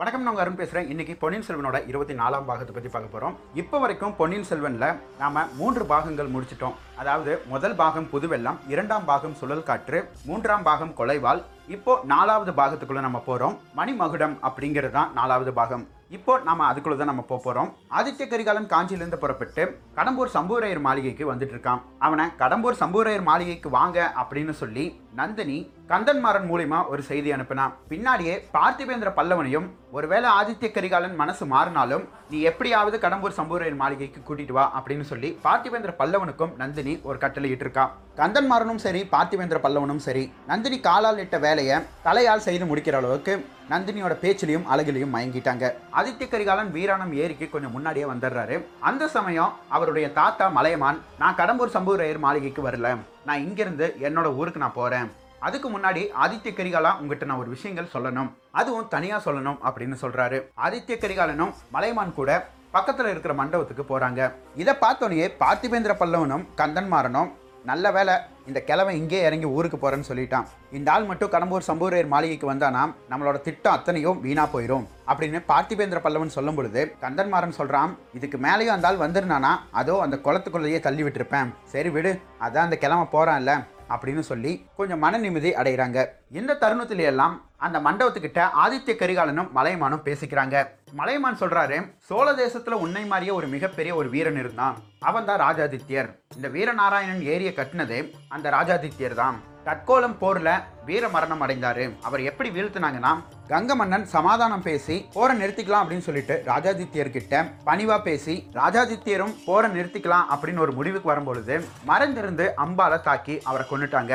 வணக்கம் நான் அருண் பேசுகிறேன் இன்னைக்கு பொன்னியின் செல்வனோட இருபத்தி நாலாம் பாகத்தை பற்றி பார்க்க போகிறோம் இப்போ வரைக்கும் பொன்னியின் செல்வனில் நாம மூன்று பாகங்கள் முடிச்சிட்டோம். அதாவது முதல் பாகம் புதுவெல்லம் இரண்டாம் பாகம் சுழல் காற்று மூன்றாம் பாகம் கொலைவாள் இப்போ நாலாவது பாகத்துக்குள்ளே நம்ம போகிறோம் மணிமகுடம் அப்படிங்கிறது தான் நாலாவது பாகம். இப்போ நம்ம அதுக்குள்ளே தான் நம்ம போக போகிறோம் ஆதித்ய கரிகாலன் காஞ்சியிலேருந்து புறப்பட்டு கடம்பூர் சம்பூரையர் மாளிகைக்கு வந்துட்டு இருக்கான். அவனை கடம்பூர் சம்பூரையர் மாளிகைக்கு வாங்க அப்படின்னு சொல்லி நந்தினி கந்தன்மாறன் மூலியமா ஒரு செய்தி அனுப்பினான். பின்னாடியே பார்த்திபேந்திர பல்லவனையும் ஒருவேளை ஆதித்ய கரிகாலன் மனசு மாறினாலும் நீ எப்படியாவது கடம்பூர் சம்பூரையர் மாளிகைக்கு கூட்டிட்டு வா அப்படின்னு சொல்லி பார்த்திபேந்திர பல்லவனுக்கும் நந்தினி ஒரு கட்டளை இட்டிருக்கா கந்தன்மாறனும் சரி பார்த்திபேந்திர பல்லவனும் சரி. நந்தினி காலால் இட்ட வேலை வேலையை தலையால் செய்து முடிக்கிற அளவுக்கு நந்தினியோட பேச்சிலையும் அழகிலையும் மயங்கிட்டாங்க. ஆதித்ய கரிகாலன் வீராணம் ஏரிக்கு கொஞ்சம் முன்னாடியே வந்துடுறாரு. அந்த சமயம் அவருடைய தாத்தா மலையமான் நான் கடம்பூர் சம்பூரையர் மாளிகைக்கு வரல. நான் இங்கிருந்து என்னோட ஊருக்கு நான் போறேன். அதுக்கு முன்னாடி ஆதித்ய கரிகாலா உங்ககிட்ட நான் ஒரு விஷயங்கள் சொல்லணும். அதுவும் தனியா சொல்லணும் அப்படின்னு சொல்றாரு. ஆதித்ய கரிகாலனும் மலையமான் கூட பக்கத்தில் இருக்கிற மண்டபத்துக்கு போகிறாங்க இதை பார்த்தோன்னே பார்த்திபேந்திர பல்லவனும் கந்தன்மாறனும் நல்ல வேலை இந்த கிழவன் இங்கே இறங்கி ஊருக்கு போகிறேன்னு சொல்லிட்டான். இந்த ஆள் மட்டும் கடம்பூர் சம்பூரையர் மாளிகைக்கு வந்தானா நம்மளோட திட்டம் அத்தனையும் வீணா போயிடும் அப்படின்னு பார்த்திபேந்திர பல்லவன் சொல்லும் பொழுது கந்தன்மாறன் சொல்கிறான் இதுக்கு மேலேயும் அந்த ஆள் வந்துருனானா அதோ அந்த குளத்துக்குள்ளேயே தள்ளி விட்டுருப்பேன். சரி விடு அதான் அந்த கிழமை போகிறான்ல அப்படின்னு சொல்லி கொஞ்சம் மன நிம்மதி அடைகிறாங்க. இந்த தருணத்தில எல்லாம் அந்த மண்டபத்துக்கிட்ட ஆதித்ய கரிகாலனும் மலையமானும் பேசிக்கிறாங்க. மலையமான் சொல்றாரு சோழ தேசத்துல உன்னை மாறிய ஒரு மிகப்பெரிய ஒரு வீரன் இருந்தான். அவன் தான் ராஜாதித்யர். இந்த வீரநாராயணன் ஏரிய கட்டினதே அந்த ராஜாதித்யர் தான் தற்கோலம் போர்ல வீர மரணம் அடைந்தாரு. அவர் எப்படி வீழ்த்தினாங்கன்னா கங்க மன்னன் சமாதானம் பேசி போரை நிறுத்திக்கலாம் அப்படின்னு சொல்லிட்டு ராஜாதித்யர்கிட்ட பணிவாக பணிவா பேசி ராஜாதித்யரும் போரை நிறுத்திக்கலாம் அப்படின்னு ஒரு முடிவுக்கு வரும்பொழுது மறைந்திருந்து அம்பால தாக்கி அவரை கொண்டுட்டாங்க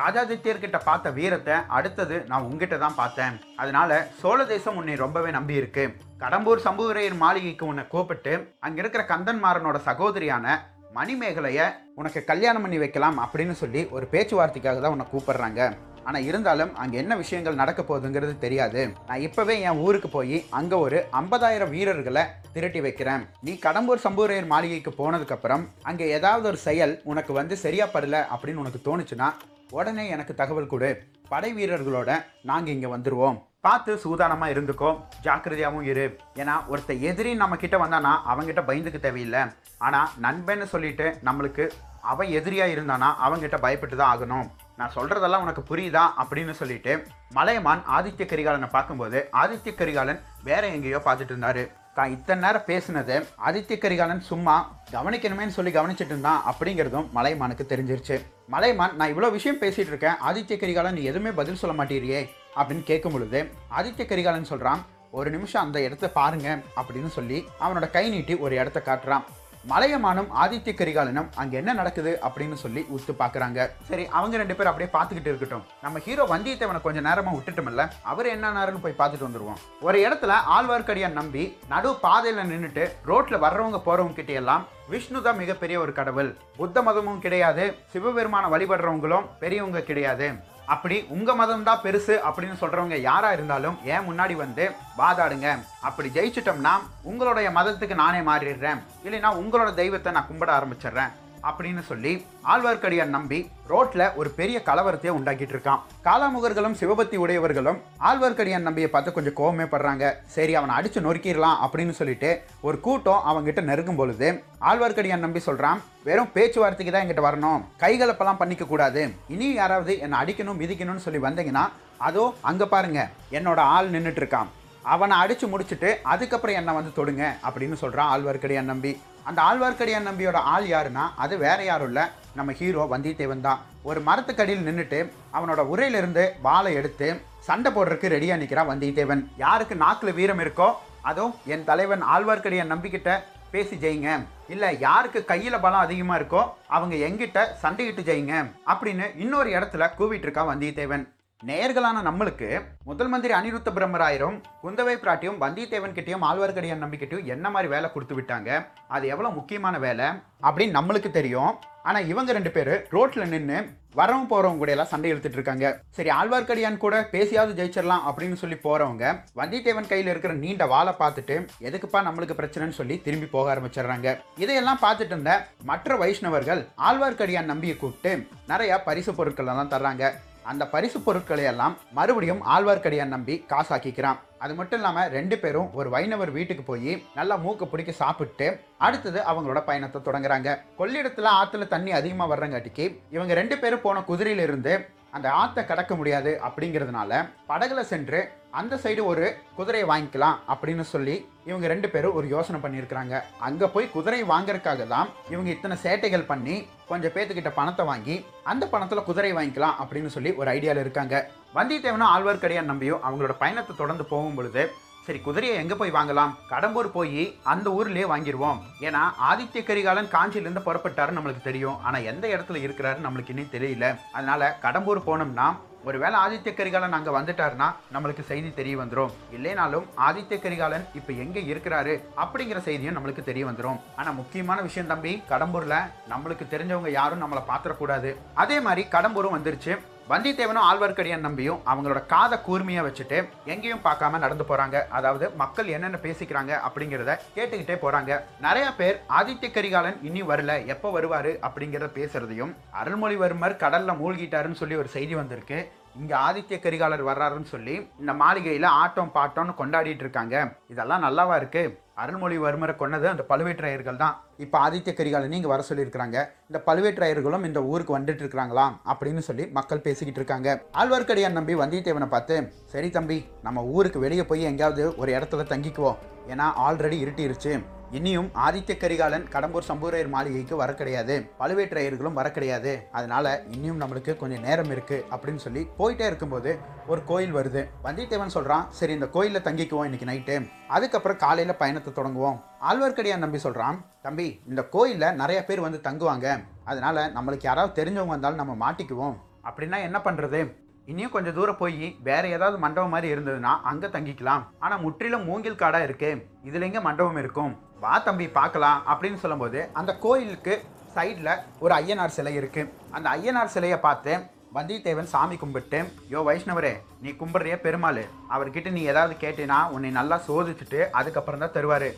ராஜாதித்யர்கிட்ட பார்த்த வீரத்தை அடுத்தது நான் உங்ககிட்ட தான் பார்த்தேன். அதனால சோழ தேசம் உன்னை ரொம்பவே நம்பி இருக்கு. கடம்பூர் சம்புவரையர் மாளிகைக்கு உன்னை கூப்பிட்டு அங்க இருக்கிற கந்தன்மாறனோட சகோதரியான மணிமேகலையை உனக்கு கல்யாணம் பண்ணி வைக்கலாம் அப்படின்னு சொல்லி ஒரு பேச்சுவார்த்தைக்காக தான் உன்னை கூப்பிடுறாங்க. ஆனால் இருந்தாலும் அங்கே என்ன விஷயங்கள் நடக்க போகுதுங்கிறது தெரியாது. நான் இப்போவே என் ஊருக்கு போய் அங்கே ஒரு ஐம்பதாயிரம் வீரர்களை திரட்டி வைக்கிறேன். நீ கடம்பூர் சம்பூரையர் மாளிகைக்கு போனதுக்கப்புறம் அங்கே ஏதாவது ஒரு செயல் உனக்கு வந்து சரியா படல அப்படின்னு உனக்கு தோணுச்சுன்னா உடனே எனக்கு தகவல் கொடு. படை வீரர்களோட நாங்கள் இங்கே வந்துடுவோம் பார்த்து சூதானமாக இருந்துக்கோ. ஜாக்கிரதையாகவும் இரு. ஏன்னா ஒருத்த எதிரி நம்ம கிட்ட வந்தானா அவங்ககிட்ட பயந்துக்க தேவையில்லை. ஆனால் நண்பன்னு சொல்லிட்டு நம்மளுக்கு அவன் எதிரியாக இருந்தானா அவங்ககிட்ட பயப்பட்டு தான் ஆகணும். நான் சொல்கிறதெல்லாம் உனக்கு புரியுதா? அப்படின்னு சொல்லிட்டு மலையமான் ஆதித்ய கரிகாலனை பார்க்கும்போது ஆதித்ய கரிகாலன் வேற எங்கேயோ பார்த்துட்டு இருந்தாரு. தான் இத்தனை நேரம் பேசினது ஆதித்ய கரிகாலன் சும்மா கவனிக்கணுமேன்னு சொல்லி கவனிச்சிட்டு இருந்தான் அப்படிங்கிறதும் மலையமானுக்கு தெரிஞ்சிருச்சு. மலைமான் நான் இவ்வளோ விஷயம் பேசிகிட்டு இருக்கேன். ஆதித்ய கரிகாலன் நீ எதுவுமே பதில் சொல்ல மாட்டீரியே அப்படின்னு கேட்கும் பொழுது ஆதித்ய கரிகாலன் சொல்கிறான் ஒரு நிமிஷம் அந்த இடத்த பாருங்க அப்படின்னு சொல்லி அவனோட கை நீட்டி ஒரு இடத்த காட்டுறான். மலையமானும் ஆதித்ய கரிகாலனும் அங்கே என்ன நடக்குது அப்படின்னு சொல்லி உத்து பார்க்குறாங்க சரி அவங்க ரெண்டு பேரும் அப்படியே பார்த்துக்கிட்டு இருக்கட்டும். நம்ம ஹீரோ வந்தியத்தேவனை கொஞ்சம் நேரமாக விட்டுட்டோம்ல அவர் என்ன நேரம்னு போய் பார்த்துட்டு வந்துடுவோம் ஒரு இடத்துல ஆழ்வார்க்கடியான் நம்பி நடு பாதையில் நின்றுட்டு ரோட்டில் வர்றவங்க போகிறவங்க கிட்ட எல்லாம் விஷ்ணு தான் மிகப்பெரிய ஒரு கடவுள். புத்த மதமும் கிடையாது சிவபெருமான வழிபடுறவங்களும் பெரியவங்க கிடையாது. அப்படி உங்க மதம் தான் பெருசு அப்படின்னு சொல்றவங்க யாரா இருந்தாலும் ஏன் முன்னாடி வந்து வாதாடுங்க? அப்படி ஜெயிச்சிட்டோம்னா உங்களுடைய மதத்துக்கு நானே மாறிடுறேன். இல்லைன்னா உங்களோட தெய்வத்தை நான் கும்பிட ஆரம்பிச்சிடுறேன். அப்படின்னு சொல்லி ஆழ்வார்க்கடியான் நம்பி ரோட்ல ஒரு பெரிய கலவரத்தையே உண்டாக்கிட்டு இருக்கான். காலாமுகர்களும் சிவபக்தி உடையவர்களும் ஆழ்வார்க்கடியான் நம்பியை பார்த்து கொஞ்சம் கோவமே படுறாங்க. சரி அவனை அடிச்சு நொறுக்கிடலாம் அப்படின்னு சொல்லிட்டு ஒரு கூட்டம் அவங்கிட்ட நெருங்கும் பொழுது ஆழ்வார்க்கடியான் நம்பி சொல்றான் வெறும் பேச்சுவார்த்தைக்கு தான் எங்கிட்ட வரணும். கைகலப்பெல்லாம் பண்ணிக்க கூடாது. இனியும் யாராவது என்னை அடிக்கணும் மிதிக்கணும்னு சொல்லி வந்தீங்கன்னா அதோ அங்க பாருங்க. என்னோட ஆள் நின்றுட்டு இருக்கான். அவனை அடித்து முடிச்சுட்டு அதுக்கப்புறம் என்னை வந்து தொடுங்க அப்படின்னு சொல்கிறான் ஆழ்வார்க்கடியான் நம்பி. அந்த ஆழ்வார்க்கடியான் நம்பியோட ஆள் யாருன்னா அது வேற யாரும் இல்லை. நம்ம ஹீரோ வந்தியத்தேவன் தான். ஒரு மரத்துக்கடியில் நின்றுட்டு அவனோட உரையிலிருந்து வாழை எடுத்து சண்டை போடுறதுக்கு ரெடியாக நிற்கிறான் வந்தியத்தேவன். யாருக்கு நாக்கில் வீரம் இருக்கோ அதுவும் என் தலைவன் ஆழ்வார்க்கடியான் நம்பிக்கிட்ட பேசி ஜெயிங்க. இல்லை யாருக்கு கையில் பலம் அதிகமாக இருக்கோ அவங்க எங்கிட்ட சண்டையிட்டு ஜெயிங்க அப்படின்னு இன்னொரு இடத்துல கூவிட்டு இருக்கான் வந்தியத்தேவன். நேயர்களான நம்மளுக்கு முதல் மந்திரி அனிருத்த பிரம்மராயரும் குந்தவை பிராட்டியும் வந்தியத்தேவன் கிட்டையும் ஆழ்வார்க்கடியான் நம்பிக்கிட்டையும் என்ன மாதிரி வேலை கொடுத்து விட்டாங்க? அது எவ்வளோ முக்கியமான வேலை அப்படின்னு நம்மளுக்கு தெரியும். ஆனால் இவங்க ரெண்டு பேர் ரோட்டில் நின்று வரவும் போகிறவங்க கூட எல்லாம் சண்டை இழுத்துட்டு இருக்காங்க. சரி ஆழ்வார்க்கடியான் கூட பேசியாவது ஜெயிச்சிடலாம் அப்படின்னு சொல்லி போகிறவங்க வந்தியத்தேவன் கையில் இருக்கிற நீண்ட வாளை பார்த்துட்டு எதுக்குப்பா நம்மளுக்கு பிரச்சனைன்னு சொல்லி திரும்பி போக ஆரம்பிச்சிடுறாங்க. இதையெல்லாம் பார்த்துட்டு இருந்த மற்ற வைஷ்ணவர்கள் ஆழ்வார்க்கடியான் நம்பியை கூப்பிட்டு நிறையா பரிசு பொருட்கள் எல்லாம் தர்றாங்க. அந்த பரிசு பொருட்களை எல்லாம் மறுபடியும் ஆழ்வார்க்கடியான் நம்பி காசாக்கிக்கிறான். அது மட்டும் இல்லாமல் ரெண்டு பேரும் ஒரு வைணவர் வீட்டுக்கு போய் நல்லா மூக்கு பிடிக்க சாப்பிட்டு அடுத்தது அவங்களோட பயணத்தை தொடங்குறாங்க. கொள்ளிடத்தில் ஆற்றுல தண்ணி அதிகமாக வர்றங்காட்டிக்கு இவங்க ரெண்டு பேரும் போன குதிரையிலிருந்து அந்த ஆற்றை கடக்க முடியாது அப்படிங்கிறதுனால படகுல சென்று அந்த சைடு ஒரு குதிரையை வாங்கிக்கலாம் அப்படின்னு சொல்லி இவங்க ரெண்டு பேரும் ஒரு யோசனை பண்ணியிருக்கிறாங்க. அங்கே போய் குதிரை வாங்குறதுக்காக தான் இவங்க இத்தனை சேட்டைகள் பண்ணி கொஞ்சம் பேத்துக்கிட்ட பணத்தை வாங்கி அந்த பணத்தில் குதிரை வாங்கிக்கலாம் அப்படின்னு சொல்லி ஒரு ஐடியாவில் இருக்காங்க. வந்தியத்தேவனும் ஆழ்வார்க்கடியான் நம்பியும் அவங்களோட பயணத்தை தொடர்ந்து போகும் பொழுது சரி குதிரையை எங்கே போய் வாங்கலாம்? கடம்பூர் போய் அந்த ஊர்லேயே வாங்கிடுவோம் ஏன்னா ஆதித்ய கரிகாலன் காஞ்சியிலேருந்து புறப்பட்டாருன்னு நம்மளுக்கு தெரியும். ஆனால் எந்த இடத்துல இருக்கிறாருன்னு நம்மளுக்கு இன்னும் தெரியல. அதனால கடம்பூர் போனோம்னா ஒருவேளை ஆதித்ய கரிகாலன் அங்கே வந்துட்டாருன்னா நம்மளுக்கு செய்தி தெரிய வந்துடும் இல்லைனாலும் ஆதித்ய கரிகாலன் இப்போ எங்கே இருக்கிறாரு அப்படிங்கிற செய்தியும் நம்மளுக்கு தெரிய வந்துடும் ஆனால் முக்கியமான விஷயம் தம்பி கடம்பூரில் நம்மளுக்கு தெரிஞ்சவங்க யாரும் நம்மளை பார்த்துடக்கூடாது. அதே மாதிரி கடம்பூரும் வந்துருச்சு. வந்தியத்தேவனும் ஆழ்வார்க்கடியான் நம்பியும் அவங்களோட காத கூர்மையை வச்சுட்டு எங்கேயும் பார்க்காம நடந்து போறாங்க. அதாவது மக்கள் என்னென்ன பேசிக்கிறாங்க அப்படிங்கிறத கேட்டுக்கிட்டே போறாங்க. நிறைய பேர் ஆதித்ய கரிகாலன் இனி வரல எப்போ வருவாரு அப்படிங்கிறத பேசுறதையும் அருள்மொழிவர்மர் கடல்ல மூழ்கிட்டாருன்னு சொல்லி ஒரு செய்தி வந்திருக்கு. இங்கே ஆதித்ய கரிகாலர் வர்றாருன்னு சொல்லி இந்த மாளிகையில் ஆட்டம் பாட்டம்னு கொண்டாடிட்டு இருக்காங்க. இதெல்லாம் நல்லாவா இருக்குது அருள்மொழிவர்மரை கொன்னது அந்த பழுவேற்றையர்கள் தான். இப்போ ஆதித்ய கரிகாலன் இங்கே வர சொல்லியிருக்கிறாங்க. இந்த பழுவேற்றையர்களும் இந்த ஊருக்கு வந்துட்டு இருக்கிறாங்களாம் அப்படின்னு சொல்லி மக்கள் பேசிக்கிட்டு இருக்காங்க. ஆழ்வார்க்கடியான் நம்பி வந்தியத்தேவனை பார்த்து சரி தம்பி நம்ம ஊருக்கு வெளியே போய் எங்கேயாவது ஒரு இடத்துல தங்கிக்குவோம். ஏன்னா ஆல்ரெடி இருட்டிருச்சு. இனியும் ஆதித்ய கரிகாலன் கடம்பூர் சம்பூரையர் மாளிகைக்கு வர கிடையாது. பழுவேற்றையர்களும் வர கிடையாது. அதனால இன்னும் நம்மளுக்கு கொஞ்சம் நேரம் இருக்கு அப்படின்னு சொல்லி போயிட்டே இருக்கும்போது ஒரு கோயில் வருது. வந்தியத்தேவன் சொல்றான் சரி இந்த கோயில்ல தங்கிக்குவோம் இன்னைக்கு நைட்டு அதுக்கப்புறம் காலையில பயணத்தை தொடங்குவோம். ஆழ்வார்க்கடியான் நம்பி சொல்றான் தம்பி இந்த கோயில்ல நிறைய பேர் வந்து தங்குவாங்க. அதனால நம்மளுக்கு யாராவது தெரிஞ்சவங்க வந்தாலும் நம்ம மாட்டிக்குவோம். அப்படின்னா என்ன பண்றது? இனியும் கொஞ்சம் தூரம் போய் வேற ஏதாவது மண்டபம் மாதிரி இருந்ததுன்னா அங்க தங்கிக்கலாம். ஆனா முற்றிலும் மூங்கில் காடா இருக்கு. இதுல எங்க மண்டபம் இருக்கும்? வா தம்பி பார்க்கலாம் அப்படின்னு சொல்லும்போது அந்த கோயிலுக்கு சைடில் ஒரு ஐயனார் சிலை இருக்கு. அந்த ஐயனார் சிலையை பார்த்து வந்தியத்தேவன் சாமி கும்பிட்டு யோ வைஷ்ணவரே நீ கும்பிட்றிய பெருமாள். அவர்கிட்ட நீ ஏதாவது கேட்டினா உன்னை நல்லா சோதிச்சுட்டு அதுக்கப்புறம் தான் தருவாரு.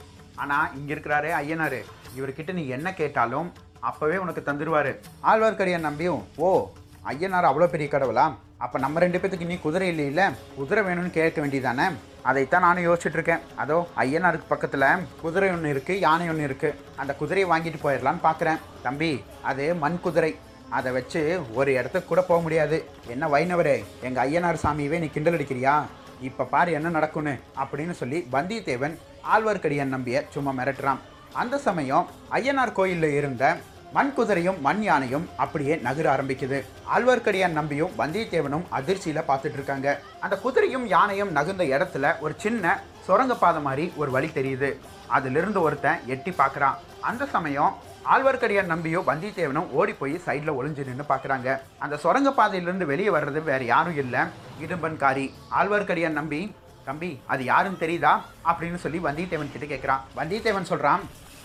ஆனா இங்க இருக்கிறாரே ஐயனார். இவர்கிட்ட நீ என்ன கேட்டாலும் அப்பவே உனக்கு தந்துடுவார் ஆழ்வார்க்கடியான் நம்பியும் ஓ ஐயனார் அவ்வளோ பெரிய கடவுளா? அப்போ நம்ம ரெண்டு பேத்துக்கு நீ குதிரை இல்லையில குதிரை வேணும்னு கேட்க வேண்டியதானே அதைத்தான் நானும் யோசிச்சுட்டு இருக்கேன். அதோ ஐயனாருக்கு பக்கத்தில் குதிரை ஒன்று இருக்குது யானை ஒன்று இருக்குது அந்த குதிரையை வாங்கிட்டு போயிடலான்னு பார்க்குறேன் தம்பி அது மண் குதிரை. அதை வச்சு ஒரு இடத்துக்கு கூட போக முடியாது. என்ன வைணவரே எங்கள் ஐயனார் சாமியவே நீ கிண்டல் அடிக்கிறியா? இப்போ பாரு என்ன நடக்கும்னு அப்படின்னு சொல்லி வந்தியத்தேவன் ஆழ்வார்க்கடியான் நம்பிய சும்மா மிரட்டுறான். அந்த சமயம் ஐயனார் கோயிலில் இருந்த மண் குதிரையும் மண் யானையும் அப்படியே நகர ஆரம்பிக்குது. ஆழ்வார்க்கடியான் நம்பியும் வந்தியத்தேவனும் அதிர்ச்சியில பார்த்துட்டு இருக்காங்க. அந்த குதிரையும் யானையும் நகர்ந்த இடத்துல ஒரு சின்ன சுரங்கப்பாதை மாதிரி ஒரு வழி தெரியுது. அதிலிருந்து ஒருத்தன் எட்டி பார்க்குறான். அந்த சமயம் ஆழ்வார்க்கடியான் நம்பியும் வந்தியத்தேவனும் ஓடி போய் சைடில் ஒளிஞ்சு நின்று பார்க்குறாங்க. அந்த சுரங்கப்பாதையிலிருந்து வெளியே வர்றது வேறு யாரும் இல்லை. இடும்பன்காரி ஆழ்வார்க்கடியான் நம்பி தம்பி அது யாருன்னு தெரியுதா? அப்படின்னு சொல்லி வந்தியத்தேவன் கிட்ட கேட்குறான் வந்தியத்தேவன் சொல்கிறான்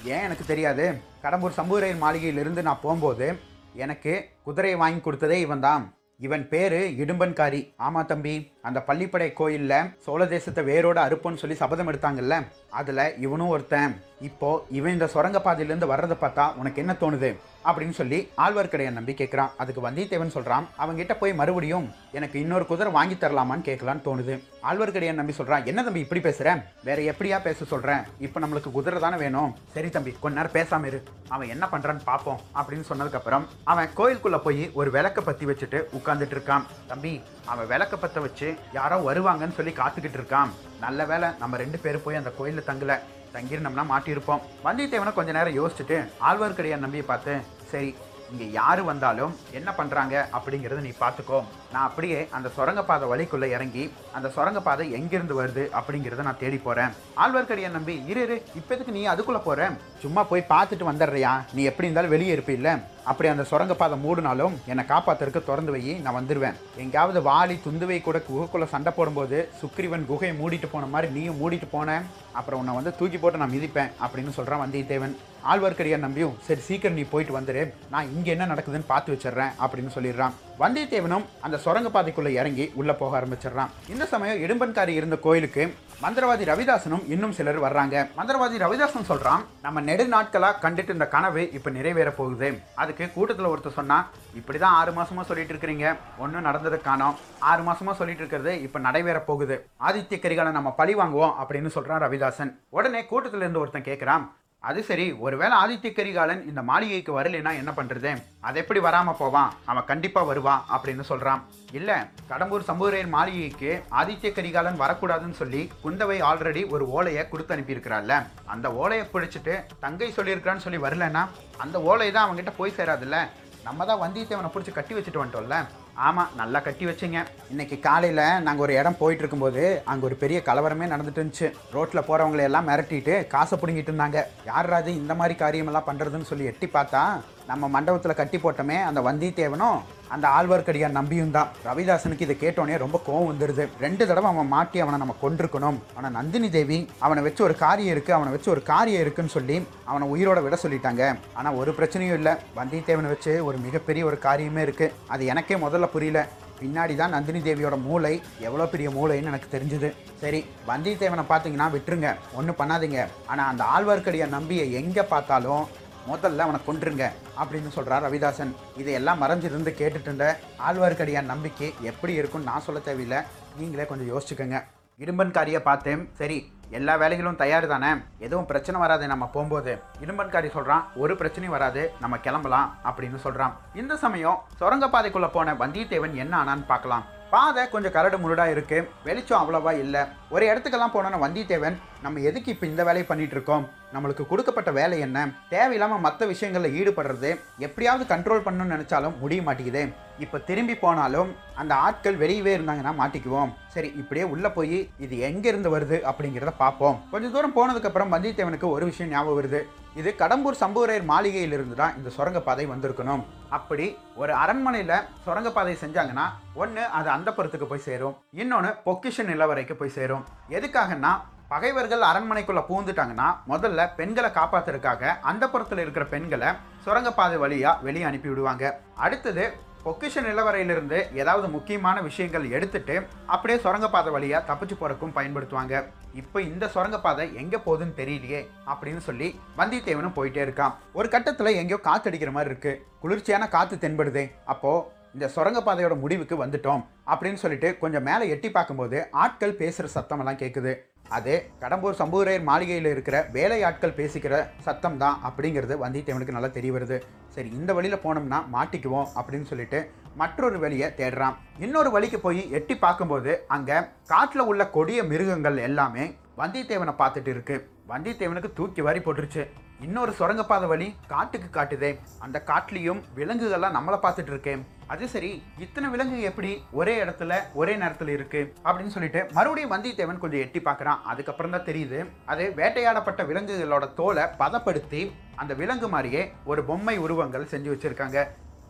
ஏன் எனக்கு தெரியாது? கடம்பூர் சம்பூரையர் மாளிகையிலிருந்து நான் போகும்போது எனக்கு குதிரையை வாங்கி கொடுத்ததே இவன் தான் இவன் பேரு இடும்பன்காரி. ஆமா தம்பி அந்த பள்ளிப்படை கோயில்ல சோழ தேசத்தை வேரோட அறுப்போன்னு சொல்லி சபதம் எடுத்தாங்கல்ல அதுல இவனும் ஒருத்தன். இப்போ இவன் இந்த சுரங்கப்பாதையிலேருந்து வர்றதை பார்த்தா உனக்கு என்ன தோணுது? அப்படின்னு சொல்லி ஆழ்வார்க்கடையான் நம்பி கேட்குறான். அதுக்கு வந்தியத்தேவன் சொல்கிறான் அவங்ககிட்ட போய் மறுபடியும் எனக்கு இன்னொரு குதிரை வாங்கி தரலாமான்னு கேட்கலான்னு தோணுது. ஆழ்வார்க்கடையான் நம்பி சொல்கிறான் என்ன தம்பி இப்படி பேசுகிறேன் வேற எப்படியா பேச சொல்கிறேன் இப்போ நம்மளுக்கு குதிரை தானே வேணும். சரி தம்பி கொஞ்ச நேரம் பேசாம இரு. அவன் என்ன பண்ணுறான்னு பார்ப்போம் அப்படின்னு சொன்னதுக்கப்புறம் அவன் கோயிலுக்குள்ளே போய் ஒரு விளக்க பற்றி வச்சுட்டு உட்காந்துட்டு இருக்கான். தம்பி அவன் விளக்க பற்ற வச்சு யாரோ வருவாங்கன்னு சொல்லி காத்துக்கிட்டு இருக்கான். நல்ல வேளை நம்ம ரெண்டு பேரும் போய் அந்த கோயிலில் தங்கல தங்கியிருந்தோம்னா மாட்டியிருப்போம். வந்தியத்தேவனை கொஞ்ச நேரம் யோசிச்சுட்டு ஆழ்வார்க்கடியான் நம்பியை பார்த்து சரி இங்கே யார் வந்தாலும் என்ன பண்ணுறாங்க அப்படிங்கிறத நீ பார்த்துக்கோ. நான் அப்படியே அந்த சுரங்கப்பாதை வழிக்குள்ளே இறங்கி அந்த சுரங்கப்பாதை எங்கேருந்து வருது அப்படிங்கிறத நான் தேடி போகிறேன் ஆழ்வார்க்கடியை நம்பி இரு இரு இப்போதுக்கு நீ அதுக்குள்ளே போகிற சும்மா போய் பார்த்துட்டு வந்துடுறியா? நீ எப்படி இருந்தாலும் வெளியே இருப்பில்ல அப்படி அந்த சுரங்கப்பாதை மூடினாலும் என்னை காப்பாத்துறதுக்கு திறந்து வை நான் வந்துடுவேன் எங்கேயாவது வாளி துந்துவை கூட குகைக்குள்ளே சண்டை போடும்போது சுக்ரீவன் குகையை மூடிட்டு போன மாதிரி நீயும் மூடிட்டு போனேன் அப்புறம் உன்னை வந்து தூக்கி போட்டு நான் மிதிப்பேன் அப்படின்னு சொல்கிறான் வந்தியத்தேவன். ஆழ்வார்க்கடியான் நம்பியும் சரி சீக்கிரம் நீ போயிட்டு வந்துடு நான் இங்கே என்ன நடக்குதுன்னு பார்த்து வச்சிடுறேன் அப்படின்னு சொல்லிடுறான். வந்தியத்தேவனும் அந்த சுரங்க பாதைக்குள்ளே இறங்கி உள்ள போக ஆரம்பிச்சிடுறான். இந்த சமயம் இடும்பன்காரி இருந்த கோயிலுக்கு மந்திரவாதி ரவிதாசனும் இன்னும் சிலர் வர்றாங்க. மந்திரவாதி ரவிதாசன் சொல்றான் நம்ம நெடு நாட்களா கண்டுட்டு இந்த கனவு இப்ப நிறைவேற போகுது. அதுக்கு கூட்டத்துல ஒருத்தர் சொன்னா இப்படிதான் ஆறு மாசமா சொல்லிட்டு இருக்கிறீங்க. ஒன்றும் நடந்தது காணோம். ஆறு மாசமா சொல்லிட்டு இருக்கிறது இப்ப நடைபெற போகுது. ஆதித்ய கரிகாலை நம்ம பழி வாங்குவோம் அப்படின்னு சொல்றான் ரவிதாசன். உடனே கூட்டத்துல இருந்து ஒருத்தன் கேட்கிறான் அது சரி ஒருவேளை ஆதித்ய கரிகாலன் இந்த மாளிகைக்கு வரலைன்னா என்ன பண்ணுறது அது எப்படி வராமல் போவான்? அவன் கண்டிப்பாக வருவான் அப்படின்னு சொல்கிறான் இல்லை கடம்பூர் சம்புவரையர் மாளிகைக்கு ஆதித்ய கரிகாலன் வரக்கூடாதுன்னு சொல்லி குந்தவை ஆல்ரெடி ஒரு ஓலையை கொடுத்து அனுப்பியிருக்கிறாள்ல. அந்த ஓலையை பிடிச்சிட்டு தங்கை சொல்லியிருக்கிறான்னு சொல்லி வரலன்னா அந்த ஓலை தான் அவங்ககிட்ட போய் சேராதுல்ல? நம்ம தான் வந்தியத்தேவனை பிடிச்சி கட்டி வச்சுட்டு வந்துட்டோம்ல? ஆமாம் நல்லா கட்டி வச்சிங்க. இன்னைக்கு காலையில் நாங்கள் ஒரு இடம் போயிட்டு இருக்கும்போது அங்கே ஒரு பெரிய கலவரமே நடந்துட்டு இருந்துச்சு. ரோட்டில் போகிறவங்களை எல்லாம் மிரட்டிட்டு காசை பிடுங்கிட்டு இருந்தாங்க. யாராவது இந்த மாதிரி காரியமெல்லாம் பண்ணுறதுன்னு சொல்லி எட்டி பார்த்தா நம்ம மண்டபத்தில் கட்டி போட்டோமே அந்த வந்தியத்தேவனும் அந்த ஆழ்வார்க்கடியான் நம்பியும் தான் ரவிதாசனுக்கு இதை கேட்டோன்னே ரொம்ப கோவம் வந்துடுது ரெண்டு தடவை அவன் மாட்டி அவனை நம்ம கொண்டிருக்கணும் ஆனால் நந்தினி தேவி அவனை வச்சு ஒரு காரியம் இருக்குது அவனை வச்சு ஒரு காரியம் இருக்குன்னு சொல்லி அவனை உயிரோட விட சொல்லிட்டாங்க. ஆனால் ஒரு பிரச்சனையும் இல்லை. வந்தியத்தேவனை வச்சு ஒரு மிகப்பெரிய ஒரு காரியமே இருக்குது அது எனக்கே முதல்ல புரியல. பின்னாடி தான் நந்தினி தேவியோட மூளை எவ்வளோ பெரிய மூளைன்னு எனக்கு தெரிஞ்சுது. சரி வந்தியத்தேவனை பார்த்தீங்கன்னா விட்டுருங்க. ஒன்றும் பண்ணாதீங்க. ஆனால் அந்த ஆழ்வார்க்கடியை நம்பியை எங்கே பார்த்தாலும் முதல்ல அவனை கொன்றுங்க அப்படின்னு சொல்கிறார் ரவிதாசன். இதையெல்லாம் மறைஞ்சிருந்து கேட்டுட்டு இருந்த ஆழ்வார்க்கடியான் நம்பிக்கை எப்படி இருக்கும்னு நான் சொல்ல தேவையில்லை. நீங்களே கொஞ்சம் யோசிச்சுக்கோங்க. இடும்பன்காரியை பார்த்தேன். சரி எல்லா வேலைகளும் தயார் தானே எதுவும் பிரச்சனை வராது நம்ம போகும்போது. இடும்பன்காரி சொல்கிறான் ஒரு பிரச்சனையும் வராது. நம்ம கிளம்பலாம் அப்படின்னு சொல்கிறான் இந்த சமயம் சுரங்கப்பாதைக்குள்ளே போன வந்தியத்தேவன் என்ன ஆனான்னு பார்க்கலாம். பாதை கொஞ்சம் கரடு முருடாக இருக்குது வெளிச்சம் அவ்வளோவா இல்லை. ஒரு இடத்துக்கெல்லாம் போனோன்னா வந்தியத்தேவன் நம்ம எதுக்கு இப்போ இந்த வேலையை பண்ணிகிட்ருக்கோம் இருக்கோம்? நம்மளுக்கு கொடுக்கப்பட்ட வேலை என்ன? தேவையில்லாமல் மற்ற விஷயங்களில் ஈடுபடுறது எப்படியாவது கண்ட்ரோல் பண்ணணும்னு நினச்சாலும் முடிய மாட்டேங்குது. இப்போ திரும்பி போனாலும் அந்த ஆட்கள் வெளியவே இருந்தாங்கன்னா மாட்டிக்குவோம். சரி இப்படியே உள்ளே போய் இது எங்கேருந்து வருது அப்படிங்கிறத பார்ப்போம். கொஞ்சம் தூரம் போனதுக்கப்புறம் வந்தியத்தேவனுக்கு ஒரு விஷயம் ஞாபகம் வருது. இது கடம்பூர் சம்பூரையர் மாளிகையிலிருந்து தான் இந்த சுரங்கப்பாதை வந்திருக்கணும். அப்படி ஒரு அரண்மனையில் சுரங்கப்பாதை செஞ்சாங்கன்னா ஒன்று அது அந்த புறத்துக்கு போய் சேரும். இன்னொன்று பொக்கிஷன் நிலவரைக்கு போய் சேரும். எதுக்காகன்னா பகைவர்கள் அரண்மனைக்குள்ளே பூந்துட்டாங்கன்னா முதல்ல பெண்களை காப்பாத்துறதுக்காக அந்த புறத்தில் இருக்கிற பெண்களை சுரங்கப்பாதை வழியாக வெளியே அனுப்பி விடுவாங்க. அடுத்தது பொக்கிஷன் நிலவரையிலிருந்து ஏதாவது முக்கியமான விஷயங்கள் எடுத்துட்டு அப்படியே சுரங்கப்பாதை வழியாக தப்பிச்சு போறக்கும் பயன்படுத்துவாங்க. இப்போ இந்த சுரங்கப்பாதை எங்கே போகுதுன்னு தெரியலையே அப்படின்னு சொல்லி வந்தியத்தேவனும் போயிட்டே இருக்கான். ஒரு கட்டத்தில் எங்கேயோ காத்தடிக்கிற மாதிரி இருக்கு. குளிர்ச்சியான காற்று தென்படுதே. அப்போது இந்த சுரங்கப்பாதையோட முடிவுக்கு வந்துட்டோம் அப்படின்னு சொல்லிட்டு கொஞ்சம் மேலே எட்டி பார்க்கும்போது ஆட்கள் பேசுகிற சத்தமெல்லாம் கேட்குது அது கடம்பூர் சம்பூரையர் மாளிகையில் இருக்கிற வேலையாட்கள் பேசிக்கிற சத்தம் தான் அப்படிங்கிறது வந்தியத்தேவனுக்கு நல்லா தெரிய வருது. சரி இந்த வழியில் போனோம்னா மாட்டிக்குவோம் அப்படின்னு சொல்லிட்டு மற்றொரு வழியை தேடுறான். இன்னொரு வழிக்கு போய் எட்டி பார்க்கும்போது அங்கே காட்டில் உள்ள கொடிய மிருகங்கள் எல்லாமே வந்தியத்தேவனை பார்த்துட்டு இருக்கு. வந்தியத்தேவனுக்கு தூக்கி வாரி போட்டுருச்சு. இன்னொரு சுரங்கப்பாதை வழி காட்டுக்கு காட்டுதே. அந்த காட்டுலேயும் விலங்குகள்லாம் நம்மளை பார்த்துட்டு இருக்கேன் அது சரி இத்தனை விலங்கு எப்படி ஒரே இடத்துல ஒரே நேரத்தில் இருக்கு? அப்படின்னு சொல்லிட்டு மறுபடியும் வந்தியத்தேவன் கொஞ்சம் எட்டி பார்க்குறான். அதுக்கப்புறம் தான் தெரியுது அது வேட்டையாடப்பட்ட விலங்குகளோட தோலை பதப்படுத்தி அந்த விலங்கு மாதிரியே ஒரு பொம்மை உருவங்கள் செஞ்சு வச்சுருக்காங்க.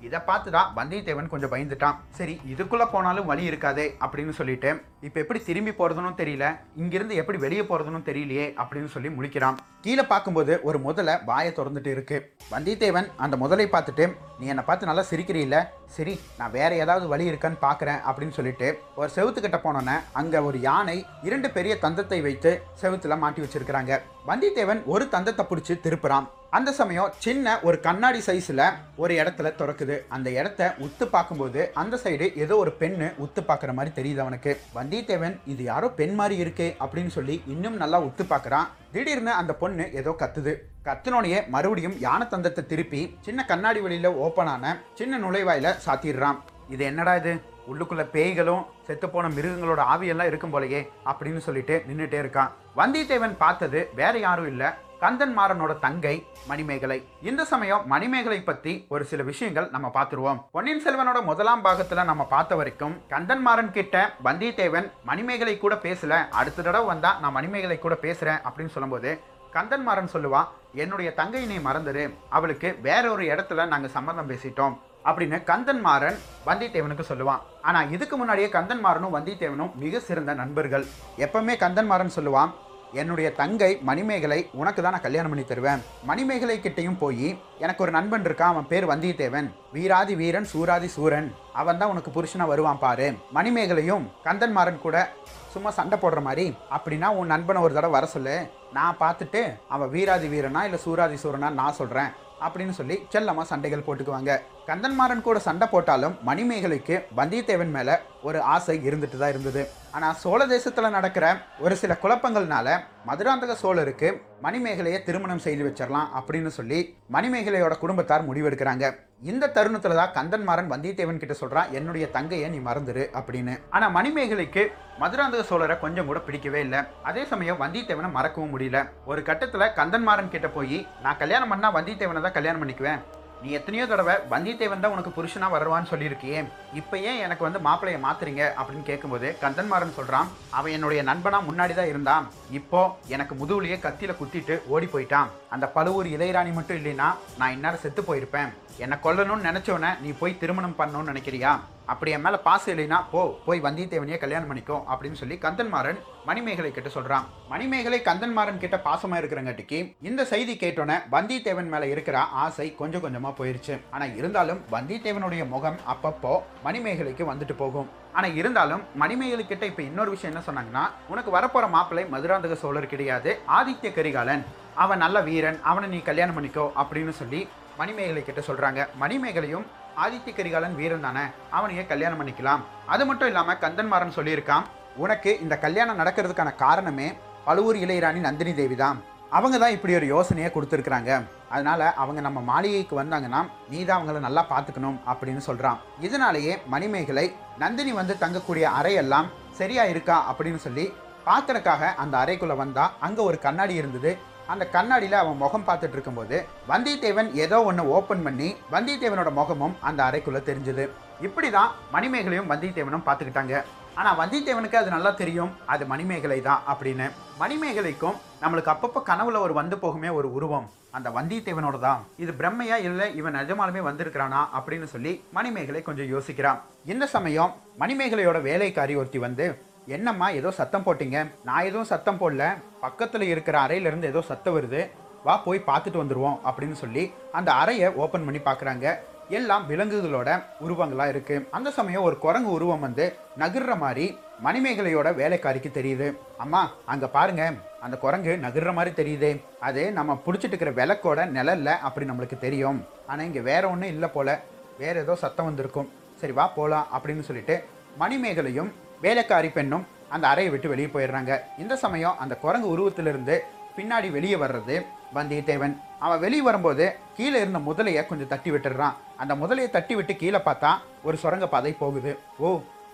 இதை பார்த்து தான் வந்தியத்தேவன் கொஞ்சம் பயந்துட்டான். சரி இதுக்குள்ளே போனாலும் வழி இருக்காதே அப்படின்னு சொல்லிட்டு இப்போ எப்படி திரும்பி போகிறதுனும் தெரியல இங்கிருந்து எப்படி வெளியே போகிறதுனும் தெரியலையே அப்படின்னு சொல்லி முழிக்கிறான். கீழே பார்க்கும்போது ஒரு முதலை வாயை திறந்துட்டு இருக்கு. வந்தியத்தேவன் அந்த முதலை பார்த்துட்டு நீ என்னை பார்த்து நல்லா சிரிக்கிறீல்ல? சரி நான் வேற ஏதாவது வழி இருக்கான்னு பார்க்குறேன் அப்படின்னு சொல்லிட்டு ஒரு செவுத்துக்கிட்ட போனோன்னே அங்கே ஒரு யானை இரண்டு பெரிய தந்தத்தை வைத்து செவுத்தில் மாட்டி வச்சிருக்கிறாங்க. வந்தியத்தேவன் ஒரு தந்தத்தை பிடிச்சி திருப்புறான். அந்த சமயம் சின்ன ஒரு கண்ணாடி சைஸில் ஒரு இடத்துல திறக்குது. அந்த இடத்த உத்து பார்க்கும்போது அந்த சைடு ஏதோ ஒரு பெண்ணு உத்து பார்க்குற மாதிரி தெரியுது அவனுக்கு. வந்தியத்தேவன் இது யாரோ பெண் மாதிரி இருக்கே அப்படின்னு சொல்லி இன்னும் நல்லா உத்து பார்க்குறான். திடீர்னு அந்த பொண்ணு ஏதோ கத்துது. கத்துனோடையே மறுபடியும் யானை தந்தத்தை திருப்பி சின்ன கண்ணாடி வழியில் ஓப்பனான சின்ன நுழைவாயில சாத்திடுறான். இது என்னடா இது? உள்ளுக்குள்ள பேய்களும் செத்துப்போன மிருகங்களோட ஆவியெல்லாம் இருக்கும் போலயே அப்படின்னு சொல்லிட்டு நின்றுட்டே இருக்கான். வந்தியத்தேவன் பார்த்தது வேற யாரும் இல்லை. கந்தன் மாறனோட தங்கை மணிமேகலை. இந்த சமயம் மணிமேகலை பத்தி ஒரு சில விஷயங்கள் நம்ம பார்த்துருவோம். பொன்னியின் செல்வனோட முதலாம் பாகத்துல நம்ம பார்த்த வரைக்கும் கந்தன் மாறன் கிட்ட வந்தியத்தேவன் மணிமேகலை கூட பேசல. அடுத்த தடவை வந்தா நான் மணிமேகலை கூட பேசுறேன் அப்படின்னு சொல்லும்போது கந்தன் மாறன் சொல்லுவான் என்னுடைய தங்கை நீ மறந்துடு அவளுக்கு வேற ஒரு இடத்துல நாங்கள் சம்மந்தம் பேசிட்டோம். அப்படின்னு கந்தன் மாறன் வந்தியத்தேவனுக்கு சொல்லுவான். ஆனால் இதுக்கு முன்னாடியே கந்தன் மாறனும் வந்தியத்தேவனும் மிக சிறந்த நண்பர்கள். எப்பவுமே கந்தன் மாறன் சொல்லுவான் என்னுடைய தங்கை மணிமேகலை உனக்கு தான் நான் கல்யாணம் பண்ணி தருவேன். மணிமேகலை கிட்டையும் போய் எனக்கு ஒரு நண்பன் இருக்கான் அவன் பேர் வந்தியத்தேவன். வீராதி வீரன் சூராதி சூரன். அவன் தான் உனக்கு புருஷனா வருவான் பாரு. மணிமேகலையும் கந்தன்மாறன் கூட சும்மா சண்டை போடுற மாதிரி அப்படின்னா உன் நண்பனை ஒரு தடவை வர சொல்லு. நான் பார்த்துட்டு அவன் வீராதி வீரனா இல்லை சூராதி சூரனா நான் சொல்கிறேன் அப்படின்னு சொல்லி செல்லமாக சண்டைகள் போட்டுக்குவாங்க. கந்தன்மாறன் கூட சண்டை போட்டாலும் மணிமேகலைக்கு வந்தியத்தேவன் மேலே ஒரு ஆசை இருந்துட்டு தான் இருந்தது. ஆனால் சோழ தேசத்தில் நடக்கிற ஒரு சில குழப்பங்கள்னால மதுராந்தக சோழருக்கு மணிமேகலையை திருமணம் செய்து வச்சிடலாம் அப்படின்னு சொல்லி மணிமேகலையோட குடும்பத்தார் முடிவெடுக்கிறாங்க. இந்த தருணத்தில் தான் கந்தன்மாறன் வந்தியத்தேவன் கிட்ட சொல்கிறான் என்னுடைய தங்கையை நீ மறந்துரு அப்படின்னு. ஆனால் மணிமேகலைக்கு மதுராந்தக சோழரை கொஞ்சம் கூட பிடிக்கவே இல்லை. அதே சமயம் வந்தியத்தேவனை மறக்கவும் முடியல. ஒரு கட்டத்தில் கந்தன்மாறன் கிட்ட போய் நான் கல்யாணம் பண்ணால் வந்தியத்தேவனை தான் கல்யாணம் பண்ணிக்குவேன். நீ எத்தனையோ தடவை வந்தியத்தேவன் தான் உனக்கு புருஷனா வருவான்னு சொல்லியிருக்கியே. இப்போ ஏன் எனக்கு வந்து மாப்பிள்ளையை மாத்துறீங்க அப்படின்னு கேட்கும்போது கந்தன்மாறன் சொல்கிறான் அவன் என்னுடைய நண்பனாக முன்னாடி தான் இருந்தான். இப்போ எனக்கு முதுகுலையே கத்தியில் குத்திட்டு ஓடி போயிட்டான். அந்த பழுவூர் இளையராணி மட்டும் இல்லைன்னா நான் இந்நேரம் செத்து போயிருப்பேன். என்னை கொல்லணும்னு நினச்சோன்னே நீ போய் திருமணம் பண்ணணும்னு நினைக்கிறியா? அப்படி என் மேலே பாசம் இல்லைன்னா போ போய் வந்தியத்தேவனையே கல்யாணம் பண்ணிக்கோ அப்படின்னு சொல்லி கந்தன்மாறன் மணிமேகலை கிட்ட சொல்கிறான் மணிமேகலை கந்தன்மாறன் கிட்ட பாசமாக இருக்கிறங்காட்டிக்கு இந்த செய்தி கேட்டோன்னே வந்தியத்தேவன் மேலே இருக்கிற ஆசை கொஞ்சம் கொஞ்சமாக போயிருச்சு. ஆனால் இருந்தாலும் வந்தியத்தேவனுடைய முகம் அப்பப்போ மணிமேகலைக்கு வந்துட்டு போகும். ஆனால் இருந்தாலும் மணிமேகலை கிட்ட இப்போ இன்னொரு விஷயம் என்ன சொன்னாங்கன்னா உனக்கு வரப்போகிற மாப்பிள்ளை மதுராந்தக சோழர் கிடையாது. ஆதித்ய கரிகாலன். அவன் நல்ல வீரன். அவனை நீ கல்யாணம் பண்ணிக்கோ. அப்படின்னு சொல்லி மணிமேகலை கிட்ட சொல்கிறாங்க மணிமேகலையும் ஆதித்ய கரிகாலன் வீரன் தானே? அவனையே கல்யாணம் பண்ணிக்கலாம். அது மட்டும் இல்லாமல் கந்தன்மாறன் சொல்லியிருக்கான் உனக்கு இந்த கல்யாணம் நடக்கிறதுக்கான காரணமே பழுவூர் இளையராணி நந்தினி தேவி தான். அவங்க தான் இப்படி ஒரு யோசனையை கொடுத்துருக்குறாங்க. அதனால் அவங்க நம்ம மாளிகைக்கு வந்தாங்கன்னா நீ தான் அவங்கள நல்லா பார்த்துக்கணும் அப்படின்னு சொல்கிறான் இதனாலேயே மணிமேகலை நந்தினி வந்து தங்கக்கூடிய அறையெல்லாம் சரியாக இருக்கா? அப்படின்னு சொல்லி பார்க்கறதுக்காக அந்த அறைக்குள்ளே வந்தால் அங்கே ஒரு கண்ணாடி இருந்தது. அந்த கண்ணாடியில் அவன் முகம் பார்த்துட்டு இருக்கும்போது வந்தியத்தேவன் ஏதோ ஒன்று ஓப்பன் பண்ணி வந்தியத்தேவனோட முகமும் அந்த அறைக்குள்ளே தெரிஞ்சது. இப்படி தான் மணிமேகலையும் வந்தியத்தேவனும் பார்த்துக்கிட்டாங்க. ஆனால் வந்தியத்தேவனுக்கு அது நல்லா தெரியும். அது மணிமேகலை தான் அப்படின்னு. மணிமேகலைக்கும் நம்மளுக்கு அப்பப்போ கனவுல ஒரு வந்து போகுமே ஒரு உருவம். அந்த வந்தியத்தேவனோட தான். இது பிரம்மையா இல்லை இவன் நிஜமாலுமே வந்திருக்கிறானா அப்படின்னு சொல்லி மணிமேகலை கொஞ்சம் யோசிக்கிறான். இந்த சமயம் மணிமேகலையோட வேலைக்காரி ஒருத்தி வந்து என்னம்மா ஏதோ சத்தம் போட்டீங்க? நான் எதுவும் சத்தம் போடல. பக்கத்தில் இருக்கிற அறையிலேருந்து ஏதோ சத்தம் வருது. வா போய் பார்த்துட்டு வந்துடுவோம் அப்படின்னு சொல்லி அந்த அறையை ஓப்பன் பண்ணி பார்க்குறாங்க. எல்லாம் விலங்குகளோட உருவங்களா இருக்கு. அந்த சமயம் ஒரு குரங்கு உருவம் வந்து நகர்ற மாதிரி மணிமேகலையோட வேலைக்காரிக்கு தெரியுது. அம்மா அங்க பாருங்க. அந்த குரங்கு நகர்ற மாதிரி தெரியுதே. அது நம்ம பிடிச்சிட்டு இருக்கிற விளக்கோட நிழல்ல அப்படி நம்மளுக்கு தெரியும். ஆனா இங்க வேற ஒன்றும் இல்லை போல. வேற ஏதோ சத்தம் வந்திருக்கும். சரி வா போலாம் அப்படின்னு சொல்லிட்டு மணிமேகலையும் வேலைக்காரி பெண்ணும் அந்த அறையை விட்டு வெளியே போயிடுறாங்க. இந்த சமயம் அந்த குரங்கு உருவத்திலிருந்து பின்னாடி வெளியே வர்றது வந்தியத்தேவன். அவன் வெளியே வரும்போது கீழே இருந்த முதலையை கொஞ்சம் தட்டி விட்டுடுறான். அந்த முதலையை தட்டி விட்டு கீழே பார்த்தா ஒரு சுரங்க பாதை போகுது. ஓ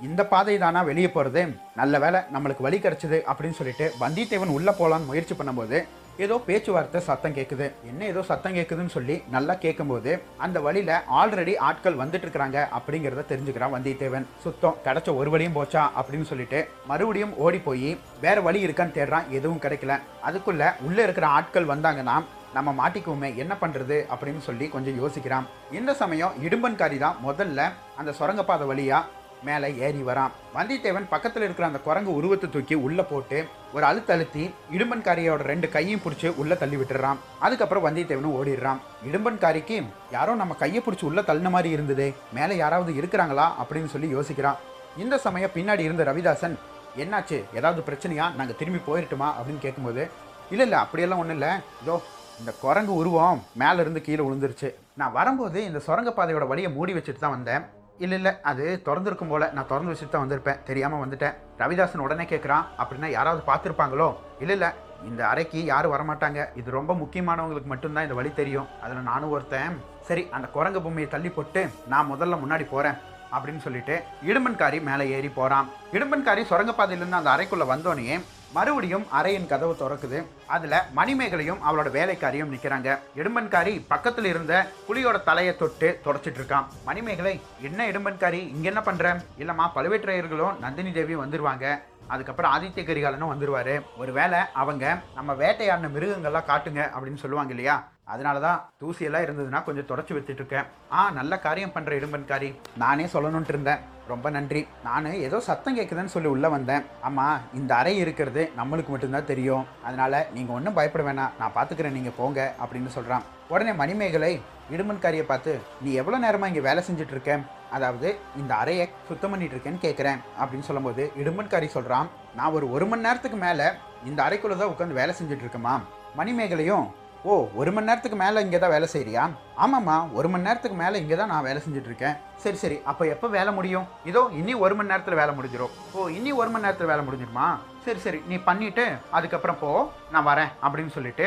இந்த பாதை தானா வெளியே போகிறது நல்ல வேலை நம்மளுக்கு வழி கிடச்சிது அப்படின்னு சொல்லிட்டு வந்தியத்தேவன் உள்ளே போகலான்னு முயற்சி பண்ணும்போது ஏதோ பேச்சுவார்த்தை சத்தம் கேட்குது என்ன ஏதோ சத்தம் கேட்குதுன்னு சொல்லி நல்லா கேட்கும்போது அந்த வழியில் ஆல்ரெடி ஆட்கள் வந்துட்டு இருக்கிறாங்க அப்படிங்கிறத தெரிஞ்சுக்கிறான் வந்தியத்தேவன். சுத்தம் கிடைச்ச ஒரு வழியும் போச்சா அப்படின்னு சொல்லிட்டு மறுபடியும் ஓடி போய் வேற வழி இருக்கான்னு தேடுறான் எதுவும் கிடைக்கல. அதுக்குள்ள உள்ளே இருக்கிற ஆட்கள் வந்தாங்கன்னா நம்ம மாட்டிக்குவோமே என்ன பண்ணுறது அப்படின்னு சொல்லி கொஞ்சம் யோசிக்கிறான். இந்த சமயம் இடும்பன்காரி தான் முதல்ல அந்த சுரங்கப்பாதை வழியாக மேலே ஏறி வரான். வந்தியத்தேவன் பக்கத்தில் இருக்கிற அந்த குரங்கு உருவத்தை தூக்கி உள்ளே போட்டு ஒரு அழுத்த அழுத்தி இடும்பன்காரியோட ரெண்டு கையும் பிடிச்சி உள்ளே தள்ளி விட்டுறான். அதுக்கப்புறம் வந்தியத்தேவனும் ஓடிடுறான். இடும்பன்காரிக்கு யாரோ நம்ம கையை பிடிச்சி உள்ளே தள்ளின மாதிரி இருந்தது மேலே யாராவது இருக்கிறாங்களா? அப்படின்னு சொல்லி யோசிக்கிறான். இந்த சமயம் பின்னாடி இருந்த ரவிதாசன் என்னாச்சு? ஏதாவது பிரச்சனையா? நாங்கள் திரும்பி போயிட்டுமா அப்படின்னு கேட்கும்போது இல்லை இல்லை அப்படியெல்லாம் ஒன்றும் இல்லை. இதோ இந்த குரங்கு உருவம் மேலேருந்து கீழே விழுந்துருச்சு. நான் வரும்போது இந்த சுரங்கப்பாதையோட வழியை மூடி வச்சுட்டு தான் வந்தேன். இல்லை இல்லை. அது திறந்துருக்கும் போல. நான் திறந்து வச்சுட்டு தான் வந்திருப்பேன். தெரியாமல் வந்துட்டேன். ரவிதாசன் உடனே கேட்குறான் அப்படின்னா யாராவது பார்த்துருப்பாங்களோ? இல்லை இல்லை. இந்த அறைக்கு யாரும் வரமாட்டாங்க. இது ரொம்ப முக்கியமானவங்களுக்கு மட்டும்தான் இந்த வழி தெரியும். அதில் நானும் ஒருத்தன். சரி அந்த குரங்கு பொம்மையை தள்ளி போட்டு நான் முதல்ல முன்னாடி போகிறேன் அப்படின்னு சொல்லிட்டு இடும்பன்காரி மேலே ஏறி போகிறான் இடும்பன்காரி சுரங்கப்பாதையிலேருந்து அந்த அறைக்குள்ளே வந்தோடனே மறுபடியும் அறையின் கதவு திறக்குது. அதில் மணிமேகலையும் அவளோட வேலைக்காரியும் நிற்கிறாங்க இடும்பன்காரி பக்கத்தில் இருந்த புலியோட தலையை தொட்டு தொடச்சிட்டு இருக்கான். மணிமேகலை என்ன இடும்பன்காரி இங்கே என்ன பண்ணுற இல்லைம்மா பழுவேற்றையர்களும் நந்தினி தேவியும் வந்துடுவாங்க அதுக்கப்புறம் ஆதித்ய கரிகாலனும் வந்துடுவார் ஒருவேளை அவங்க நம்ம வேட்டையாடின மிருகங்கள்லாம் காட்டுங்க அப்படின்னு சொல்லுவாங்க இல்லையா? அதனால தான் தூசியெல்லாம் இருந்ததுன்னா கொஞ்சம் தொடச்சி வச்சுட்டு இருக்கேன். ஆ நல்ல காரியம் பண்ணுற இடும்பன்காரி. நானே சொல்லணுன்ட்டு இருந்தேன். ரொம்ப நன்றி. நான் ஏதோ சத்தம் கேட்குதுன்னு சொல்லி உள்ளே வந்தேன். ஆமாம் இந்த அறை இருக்கிறது நம்மளுக்கு மட்டும்தான் தெரியும். அதனால் நீங்கள் ஒன்றும் பயப்பட வேணாம். நான் பார்த்துக்கிறேன் நீங்கள் போங்க அப்படின்னு சொல்கிறான் உடனே மணிமேகலை இடுமன்காரியை பார்த்து நீ எவ்வளோ நேரமாக இங்கே வேலை செஞ்சுட்டு அதாவது இந்த அறையை சுத்தம் பண்ணிட்டு இருக்கேன்னு கேட்குறேன் அப்படின்னு சொல்லும்போது இடுமன்காரி சொல்கிறான் நான் ஒரு ஒரு மணி நேரத்துக்கு மேலே இந்த அறைக்குள்ளே தான் உட்காந்து வேலை செஞ்சுட்ருக்கேம்மா மணிமேகலையும் ஓ ஒரு மணி நேரத்துக்கு மேலே இங்கே தான் வேலை செய்கிறியா ஆமாம்மா ஒரு மணி நேரத்துக்கு மேலே இங்கே தான் நான் வேலை செஞ்சுட்ருக்கேன். சரி சரி அப்போ எப்போ வேலை முடியும்? இதோ இன்னி ஒரு மணி நேரத்தில் வேலை முடிஞ்சிடும் ஓ இன்னி ஒரு மணி நேரத்தில் வேலை முடிஞ்சிருமா? சரி சரி நீ பண்ணிவிட்டு அதுக்கப்புறம் போ நான் வரேன் அப்படின்னு சொல்லிட்டு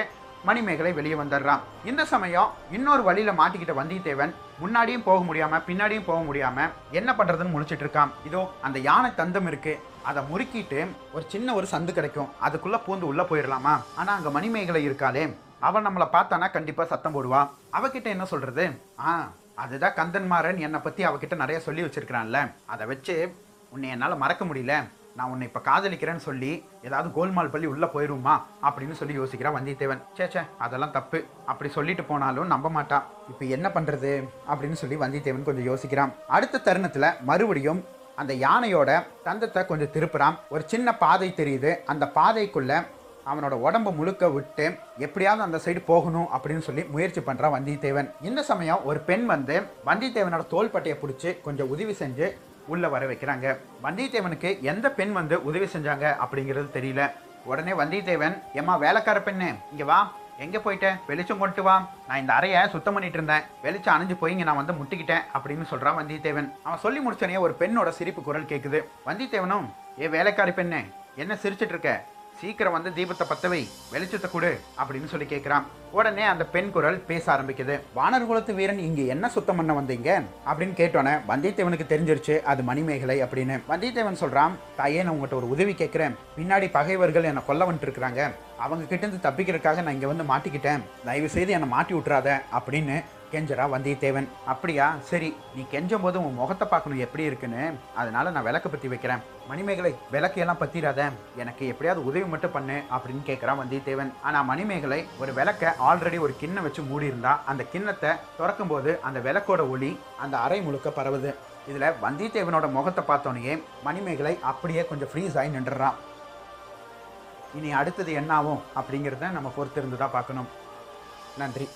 மணிமேகலை வெளியே வந்துடுறான். இந்த சமயம் இன்னொரு வழியில் மாட்டிக்கிட்ட வந்தியத்தேவன் முன்னாடியும் போக முடியாமல் பின்னாடியும் போக முடியாமல் என்ன பண்ணுறதுன்னு முழிச்சிட்டு இருக்கான் இதோ அந்த யானை தந்தம் இருக்குது அதை முறுக்கிட்டு ஒரு சின்ன ஒரு சந்து கிடைக்கும். அதுக்குள்ளே பூந்து உள்ளே போயிடலாமா? ஆனால் அங்கே மணிமேகலை இருக்காளே. அவன் நம்மளை பார்த்தானா கண்டிப்பாக சத்தம் போடுவான். அவகிட்ட என்ன சொல்கிறது ஆ அதுதான் கந்தன்மாறன் என்னை பற்றி அவகிட்ட நிறைய சொல்லி வச்சிருக்கிறான்ல. அதை வச்சு உன்னை என்னால் மறக்க முடியல. நான் உன்னை இப்போ காதலிக்கிறேன்னு சொல்லி ஏதாவது கோல்மால் பள்ளி உள்ளே போயிடுமா அப்படின்னு சொல்லி யோசிக்கிறான் வந்தியத்தேவன். சேச்சே சே அதெல்லாம் தப்பு. அப்படி சொல்லிட்டு போனாலும் நம்ப மாட்டான். இப்போ என்ன பண்ணுறது அப்படின்னு சொல்லி வந்தியத்தேவன் கொஞ்சம் யோசிக்கிறான். அடுத்த தருணத்தில் மறுபடியும் அந்த யானையோட தந்தத்தை கொஞ்சம் திருப்புறான். ஒரு சின்ன பாதை தெரியுது. அந்த பாதைக்குள்ளே அவனோட உடம்ப முழுக்க விட்டு எப்படியாவது அந்த சைடு போகணும் அப்படின்னு சொல்லி முயற்சி பண்ணுறான் வந்தியத்தேவன். இந்த சமயம் ஒரு பெண் வந்து வந்தியத்தேவனோட தோள்பட்டையை பிடிச்சி கொஞ்சம் உதவி செஞ்சு உள்ளே வர வைக்கிறாங்க. வந்தியத்தேவனுக்கு எந்த பெண் வந்து உதவி செஞ்சாங்க அப்படிங்கிறது தெரியல. உடனே வந்தியத்தேவன் ஏம்மா வேலைக்கார பெண்ணு இங்கே வா. எங்கே போயிட்டேன் வெளிச்சம் கொண்டு வா. நான் இந்த அறையை சுத்தம் பண்ணிட்டு இருந்தேன். வெளிச்சம் அணைஞ்சு போய் இங்கே நான் வந்து முட்டிக்கிட்டேன் அப்படின்னு சொல்கிறான் வந்தியத்தேவன். அவன் சொல்லி முடிச்சோடனே ஒரு பெண்ணோட சிரிப்பு குரல் கேட்குது வந்தியத்தேவனும் ஏ வேலைக்காரி பெண்ணு என்ன சிரிச்சிட்டு இருக்க? சீக்கிரம் வந்து தீபத்தை பத்தவை வெளிச்சத்தை கொடு அப்படின்னு சொல்லி கேட்குறான் உடனே அந்த பெண் குரல் பேச ஆரம்பிக்குது. வானர் குலத்து வீரன் இங்கே என்ன சுத்தம் பண்ண வந்தீங்க? அப்படின்னு கேட்டோன்னே வந்தியத்தேவனுக்கு தெரிஞ்சிருச்சு அது மணிமேகலை அப்படின்னு. வந்தியத்தேவன் சொல்கிறான் தாயே நான் உங்கள்கிட்ட ஒரு உதவி கேட்குறேன் பின்னாடி பகைவர்கள் என்னை கொல்ல வந்துட்டு இருக்கிறாங்க அவங்க கிட்டேருந்து தப்பிக்கிறதுக்காக நான் இங்கே வந்து மாட்டிக்கிட்டேன். தயவு செய்து என்னை மாட்டி விட்டுறாத அப்படின்னு கெஞ்சரா வந்தியத்தேவன். அப்படியா? சரி நீ கெஞ்சும் போது உன் முகத்தை பார்க்கணும் எப்படி இருக்குன்னு அதனால நான் விளக்கு பற்றி வைக்கிறேன். மணிமேகலை விளக்கையெல்லாம் பற்றிடாத பத்திராத. எனக்கு எப்படியாவது உதவி மட்டும் பண்ணு அப்படின்னு கேட்குறான் வந்தியத்தேவன். ஆனால் மணிமேகலை ஒரு விளக்க ஆல்ரெடி ஒரு கிண்ணம் வச்சு மூடி இருந்தா அந்த கிண்ணத்தை திறக்கும் போது அந்த விளக்கோட ஒளி அந்த அறை முழுக்க பரவுது. இதில் வந்தியத்தேவனோட முகத்தை பார்த்தோன்னே மணிமேகலை அப்படியே கொஞ்சம் ஃப்ரீஸ் ஆகி நின்றுறான் இனி அடுத்தது என்ன ஆகும் அப்படிங்கிறத நம்ம பொறுத்திருந்து தான் பார்க்கணும். நன்றி.